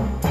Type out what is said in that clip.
Bye.